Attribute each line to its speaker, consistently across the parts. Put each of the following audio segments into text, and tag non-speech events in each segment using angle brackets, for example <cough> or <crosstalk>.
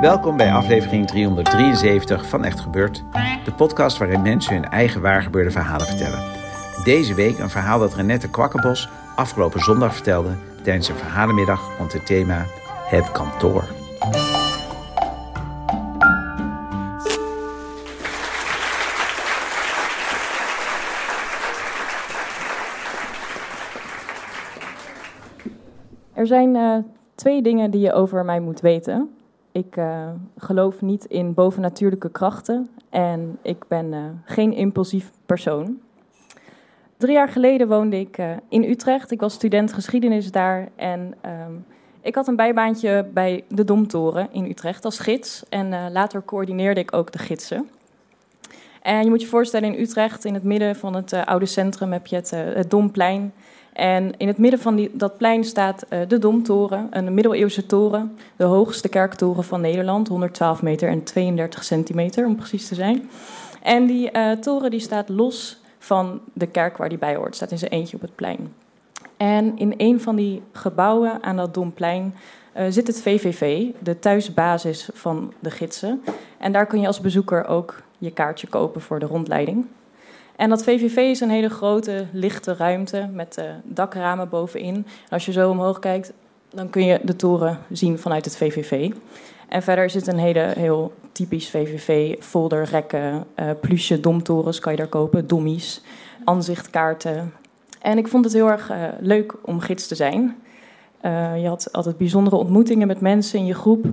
Speaker 1: Welkom bij aflevering 373 van Echt Gebeurd, de podcast waarin mensen hun eigen waargebeurde verhalen vertellen. Deze week een verhaal dat Renette Kwakkenbos afgelopen zondag vertelde tijdens een verhalenmiddag rond het thema Het kantoor.
Speaker 2: Er zijn uh, twee dingen die je over mij moet weten. Ik uh, geloof niet in bovennatuurlijke krachten en ik ben uh, geen impulsief persoon. Drie jaar geleden woonde ik uh, in Utrecht. Ik was student geschiedenis daar en um, ik had een bijbaantje bij de Domtoren in Utrecht als gids. En later coördineerde ik ook de gidsen. En je moet je voorstellen, in Utrecht, in het midden van het oude centrum, heb je het, het Domplein. En in het midden van die, dat plein staat uh, de Domtoren, een middeleeuwse toren. De hoogste kerktoren van Nederland, 112 meter en 32 centimeter om precies te zijn. En die toren die staat los van de kerk waar die bij hoort, staat in zijn eentje op het plein. En in een van die gebouwen aan dat Domplein zit het VVV, de thuisbasis van de gidsen. En daar kun je als bezoeker ook je kaartje kopen voor de rondleiding. En dat VVV is een hele grote, lichte ruimte met uh, dakramen bovenin. En als je zo omhoog kijkt, dan kun je de toren zien vanuit het VVV. En verder zit een hele heel typisch VVV folder, rekken, uh, plusje domtorens kan je daar kopen, dommies, aanzichtkaarten. En ik vond het heel erg uh, leuk om gids te zijn. Je had altijd bijzondere ontmoetingen met mensen in je groep.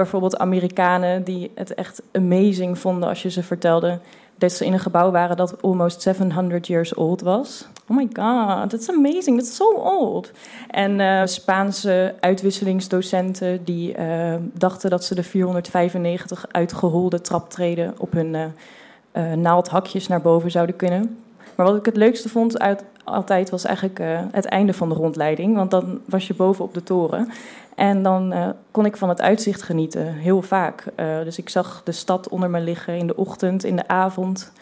Speaker 2: Bijvoorbeeld Amerikanen die het echt amazing vonden als je ze vertelde dat ze in een gebouw waren dat almost 700 years old was. Oh my god, that's amazing, that's so old. En uh, Spaanse uitwisselingsdocenten die uh, dachten dat ze de 495 uitgeholde traptreden op hun uh, naaldhakjes naar boven zouden kunnen. Maar wat ik het leukste vond uit, altijd was eigenlijk het einde van de rondleiding. Want dan was je boven op de toren. En dan uh, kon ik van het uitzicht genieten, heel vaak. Uh, dus ik zag de stad onder me liggen in de ochtend, in de avond.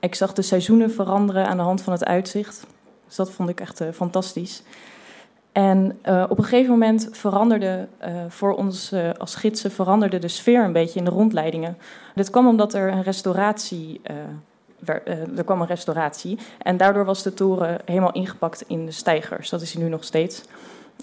Speaker 2: Ik zag de seizoenen veranderen aan de hand van het uitzicht. Dus dat vond ik echt fantastisch. En op een gegeven moment veranderde voor ons als gidsen veranderde de sfeer een beetje in de rondleidingen. Dit kwam omdat er een restauratie er kwam een restauratie. En daardoor was de toren helemaal ingepakt in de stijgers. Dat is hij nu nog steeds.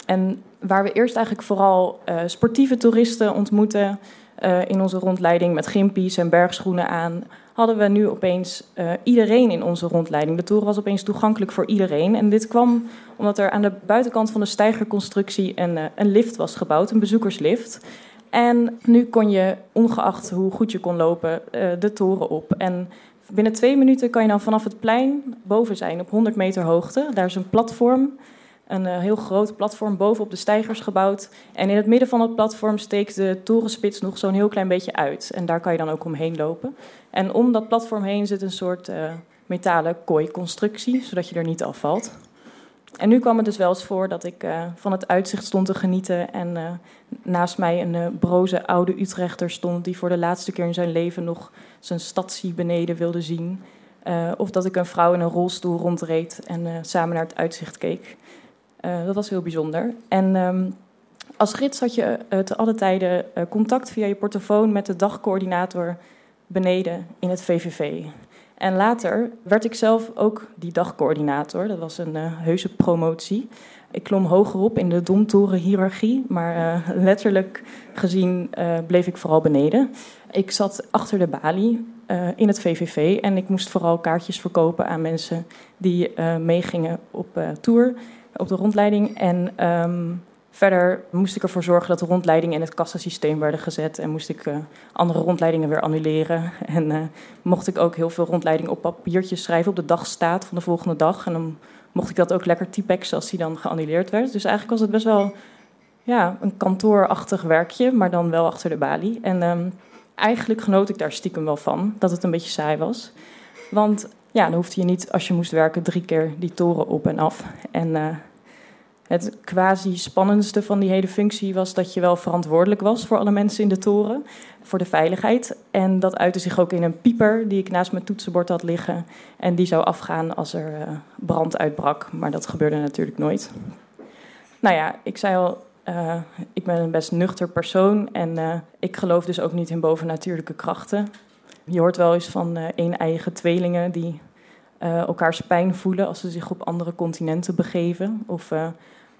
Speaker 2: En waar we eerst eigenlijk vooral uh, sportieve toeristen ontmoeten uh, in onze rondleiding met gimpies en bergschoenen aan, hadden we nu opeens iedereen in onze rondleiding. De toren was opeens toegankelijk voor iedereen. En dit kwam omdat er aan de buitenkant van de steigerconstructie een, een lift was gebouwd, een bezoekerslift. En nu kon je, ongeacht hoe goed je kon lopen, de toren op. En binnen twee minuten kan je dan vanaf het plein boven zijn op 100 meter hoogte. Daar is een platform een uh, heel groot platform bovenop de stijgers gebouwd. En in het midden van het platform steekt de torenspits nog zo'n heel klein beetje uit. En daar kan je dan ook omheen lopen. En om dat platform heen zit een soort uh, metalen kooi-constructie, zodat je er niet afvalt. En nu kwam het dus wel eens voor dat ik uh, van het uitzicht stond te genieten. En naast mij een broze oude Utrechter stond die voor de laatste keer in zijn leven nog zijn stadsie beneden wilde zien. of dat ik een vrouw in een rolstoel rondreed en samen naar het uitzicht keek. Dat was heel bijzonder. En um, als gids had je te alle tijden contact via je portofoon met de dagcoördinator beneden in het VVV. En later werd ik zelf ook die dagcoördinator. Dat was een heuse promotie. Ik klom hogerop in de domtorenhiërarchie, maar letterlijk gezien bleef ik vooral beneden. Ik zat achter de balie in het VVV en ik moest vooral kaartjes verkopen aan mensen die meegingen op tour op de rondleiding. En um, Verder moest ik ervoor zorgen dat de rondleidingen in het kassasysteem werden gezet. En moest ik uh, andere rondleidingen weer annuleren. <laughs> En uh, mocht ik ook heel veel rondleidingen op papiertjes schrijven op de dagstaat van de volgende dag. En dan mocht ik dat ook lekker typexen als die dan geannuleerd werd. Dus eigenlijk was het best wel ja, een kantoorachtig werkje, maar dan wel achter de balie. En um, eigenlijk genoot ik daar stiekem wel van, dat het een beetje saai was. Want ja, dan hoefde je niet, als je moest werken, drie keer die toren op en af. En uh, het quasi spannendste van die hele functie was dat je wel verantwoordelijk was voor alle mensen in de toren, voor de veiligheid. En dat uitte zich ook in een pieper die ik naast mijn toetsenbord had liggen. En die zou afgaan als er uh, brand uitbrak, maar dat gebeurde natuurlijk nooit. Nou ja, ik zei al, uh, ik ben een best nuchter persoon en uh, ik geloof dus ook niet in bovennatuurlijke krachten. Je hoort wel eens van uh, een-eigen tweelingen die elkaars pijn voelen als ze zich op andere continenten begeven. Of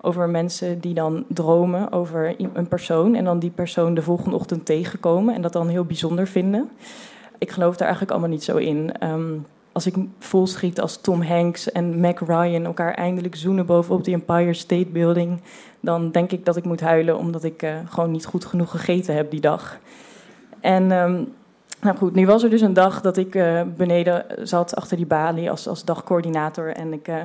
Speaker 2: over mensen die dan dromen over een persoon en dan die persoon de volgende ochtend tegenkomen en dat dan heel bijzonder vinden. Ik geloof daar eigenlijk allemaal niet zo in. Um, als ik volschiet als Tom Hanks en Mac Ryan elkaar eindelijk zoenen bovenop de Empire State Building, dan denk ik dat ik moet huilen omdat ik uh, gewoon niet goed genoeg gegeten heb die dag. En um, nou goed, nu was er dus een dag dat ik uh, beneden zat achter die balie als, als dagcoördinator. En ik, uh,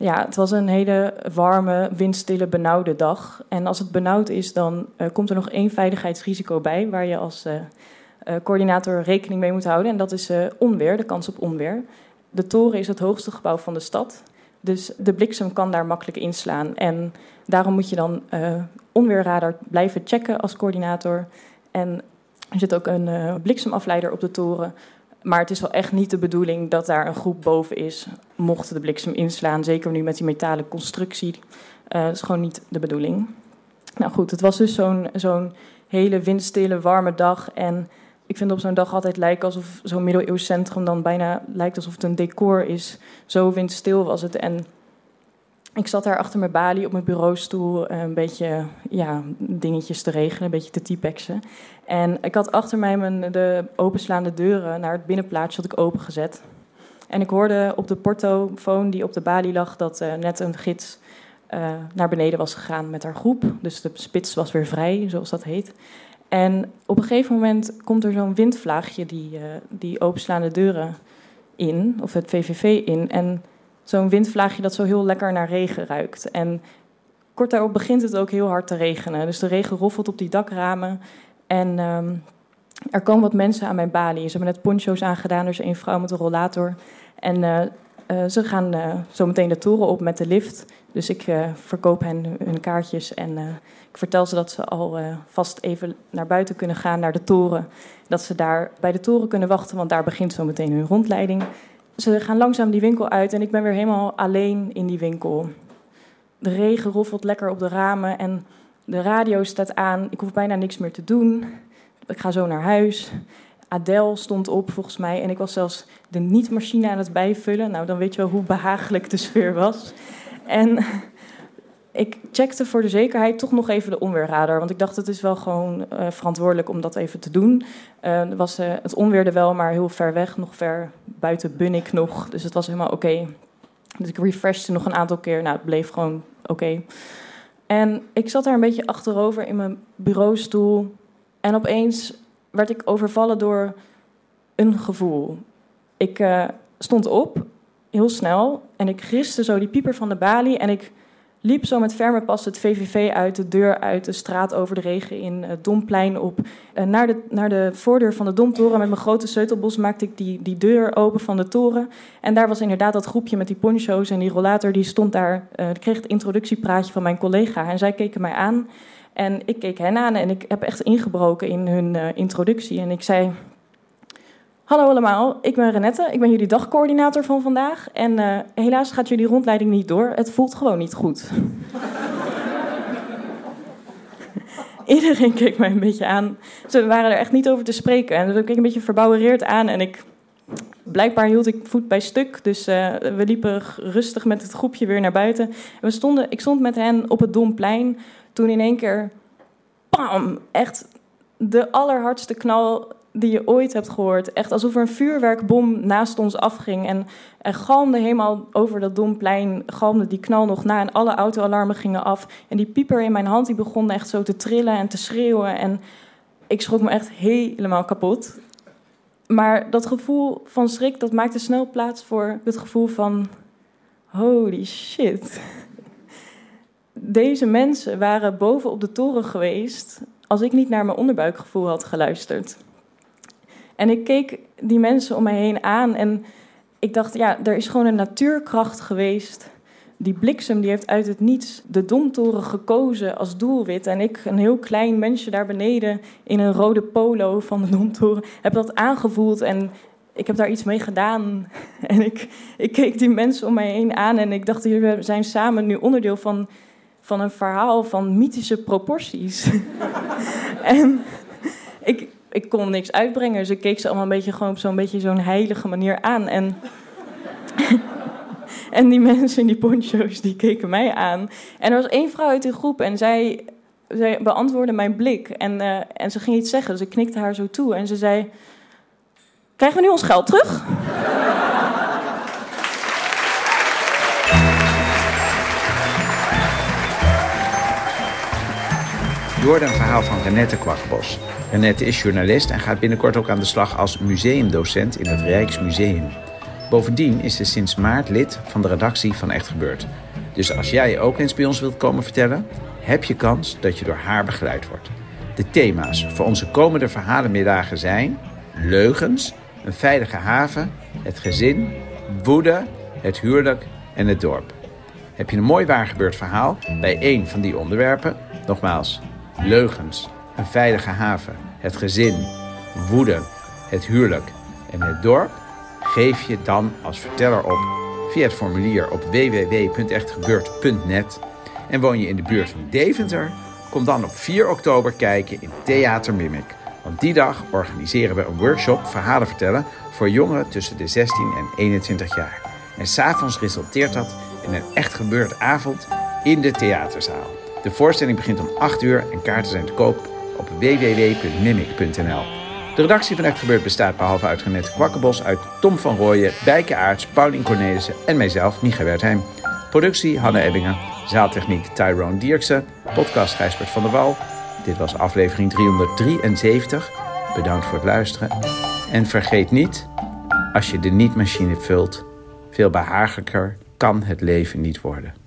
Speaker 2: ja, het was een hele warme, windstille, benauwde dag. En als het benauwd is, dan komt er nog één veiligheidsrisico bij waar je als uh, coördinator rekening mee moet houden. En dat is onweer, de kans op onweer. De toren is het hoogste gebouw van de stad. Dus de bliksem kan daar makkelijk inslaan. En daarom moet je dan onweerradar blijven checken als coördinator. En er zit ook een bliksemafleider op de toren. Maar het is wel echt niet de bedoeling dat daar een groep boven is, mocht de bliksem inslaan. Zeker nu met die metalen constructie. dat is gewoon niet de bedoeling. Nou goed, het was dus zo'n zo'n hele windstille, warme dag. En ik vind op zo'n dag altijd lijken alsof zo'n middeleeuws centrum dan bijna lijkt alsof het een decor is. Zo windstil was het. En ik zat daar achter mijn balie op mijn bureaustoel eh, een beetje ja, dingetjes te regelen, een beetje te typexen. En ik had achter mij mijn, de openslaande deuren naar het binnenplaatsje had ik opengezet. En ik hoorde op de portofoon die op de balie lag dat uh, net een gids uh, naar beneden was gegaan met haar groep. Dus de spits was weer vrij, zoals dat heet. En op een gegeven moment komt er zo'n windvlaagje die, die openslaande deuren in, of het VVV in. En zo'n windvlaagje dat zo heel lekker naar regen ruikt. En kort daarop begint het ook heel hard te regenen. Dus de regen roffelt op die dakramen. En um, er komen wat mensen aan mijn balie. Ze hebben net poncho's aangedaan. Er is één vrouw met een rollator. En uh, uh, ze gaan uh, zo meteen de toren op met de lift. Dus ik verkoop hen hun kaartjes en ik vertel ze dat ze al vast even naar buiten kunnen gaan, naar de toren. Dat ze daar bij de toren kunnen wachten, want daar begint zo meteen hun rondleiding. Ze gaan langzaam die winkel uit en ik ben weer helemaal alleen in die winkel. De regen roffelt lekker op de ramen en de radio staat aan. Ik hoef bijna niks meer te doen. Ik ga zo naar huis. Adele stond op volgens mij. En ik was zelfs de niet-machine aan het bijvullen. Nou, dan weet je wel hoe behagelijk de sfeer was. En ik checkte voor de zekerheid toch nog even de onweerradar. Want ik dacht, het is wel gewoon uh, verantwoordelijk om dat even te doen. Uh, was, uh, het onweerde wel, maar heel ver weg. Nog ver buiten Bunnik nog. Dus het was helemaal oké. Dus ik refreshte nog een aantal keer. Nou, het bleef gewoon oké. En ik zat daar een beetje achterover in mijn bureaustoel. En opeens werd ik overvallen door een gevoel. Ik stond op, heel snel, en ik griste zo die pieper van de balie. En ik liep zo met ferme pas het VVV uit, de deur uit, de straat over de regen in, het Domplein op. Uh, naar, de, naar de voordeur van de Domtoren. Met mijn grote sleutelbos maakte ik die, die deur open van de toren. En daar was inderdaad dat groepje met die poncho's en die rollator. Die stond daar, uh, kreeg het introductiepraatje van mijn collega. En zij keken mij aan. En ik keek hen aan en ik heb echt ingebroken in hun uh, introductie. En ik zei: Hallo allemaal, ik ben Renette. Ik ben jullie dagcoördinator van vandaag. En uh, helaas gaat jullie rondleiding niet door. Het voelt gewoon niet goed. <laughs> Iedereen keek mij een beetje aan. Ze waren er echt niet over te spreken. En ik keek een beetje verbouwereerd aan. En ik, blijkbaar hield ik voet bij stuk. Dus uh, we liepen rustig met het groepje weer naar buiten. En we stonden, ik stond met hen op het Domplein toen in één keer, bam, echt de allerhardste knal die je ooit hebt gehoord. Echt alsof er een vuurwerkbom naast ons afging. En er galmde helemaal over dat domplein, galmde die knal nog na. En alle autoalarmen gingen af. En die pieper in mijn hand, die begon echt zo te trillen en te schreeuwen. En ik schrok me echt helemaal kapot. Maar dat gevoel van schrik, dat maakte snel plaats voor het gevoel van... Holy shit. Deze mensen waren boven op de toren geweest als ik niet naar mijn onderbuikgevoel had geluisterd. En ik keek die mensen om mij heen aan en ik dacht, ja, er is gewoon een natuurkracht geweest. Die bliksem die heeft uit het niets de domtoren gekozen als doelwit. En ik, een heel klein mensje daar beneden in een rode polo van de domtoren, heb dat aangevoeld en ik heb daar iets mee gedaan. <laughs> En ik, ik keek die mensen om mij heen aan en ik dacht, we zijn samen nu onderdeel van, van een verhaal van mythische proporties. <laughs> en ik, ik kon niks uitbrengen. Dus ik keek ze allemaal een beetje gewoon op zo'n beetje zo'n heilige manier aan. En, <laughs> en die mensen in die poncho's, die keken mij aan. En er was één vrouw uit de groep en zij, zij beantwoordde mijn blik. En, uh, en ze ging iets zeggen, dus ik knikte haar zo toe. En ze zei, krijgen we nu ons geld terug?
Speaker 1: Hoorde een verhaal van Renette Kwakbos. Renette is journalist en gaat binnenkort ook aan de slag als museumdocent in het Rijksmuseum. Bovendien is ze sinds maart lid van de redactie van Echt Gebeurd. Dus als jij ook eens bij ons wilt komen vertellen, heb je kans dat je door haar begeleid wordt. De thema's voor onze komende verhalenmiddagen zijn leugens, een veilige haven, het gezin, woede, het huwelijk en het dorp. Heb je een mooi waargebeurd verhaal bij één van die onderwerpen? Nogmaals, leugens, een veilige haven, het gezin, woede, het huwelijk en het dorp? Geef je dan als verteller op via het formulier op www.echtgebeurd.net. En woon je in de buurt van Deventer? Kom dan op 4 oktober kijken in Theater Mimic. Want die dag organiseren we een workshop verhalen vertellen voor jongeren tussen de 16 en 21 jaar. En s'avonds resulteert dat in een echt gebeurd avond in de theaterzaal. De voorstelling begint om 8 uur en kaarten zijn te koop op www.mimic.nl. De redactie van Echt Gebeurd bestaat behalve uit Renette Kwakkenbos uit Tom van Rooyen, Bijke Aarts, Paulien Cornelissen en mijzelf, Micha Wertheim. Productie Hanne Ebbingen, zaaltechniek Tyrone Dierksen, podcast Gijsbert van der Wal. Dit was aflevering 373. Bedankt voor het luisteren. En vergeet niet, als je de niet-machine vult, veel behagelijker kan het leven niet worden.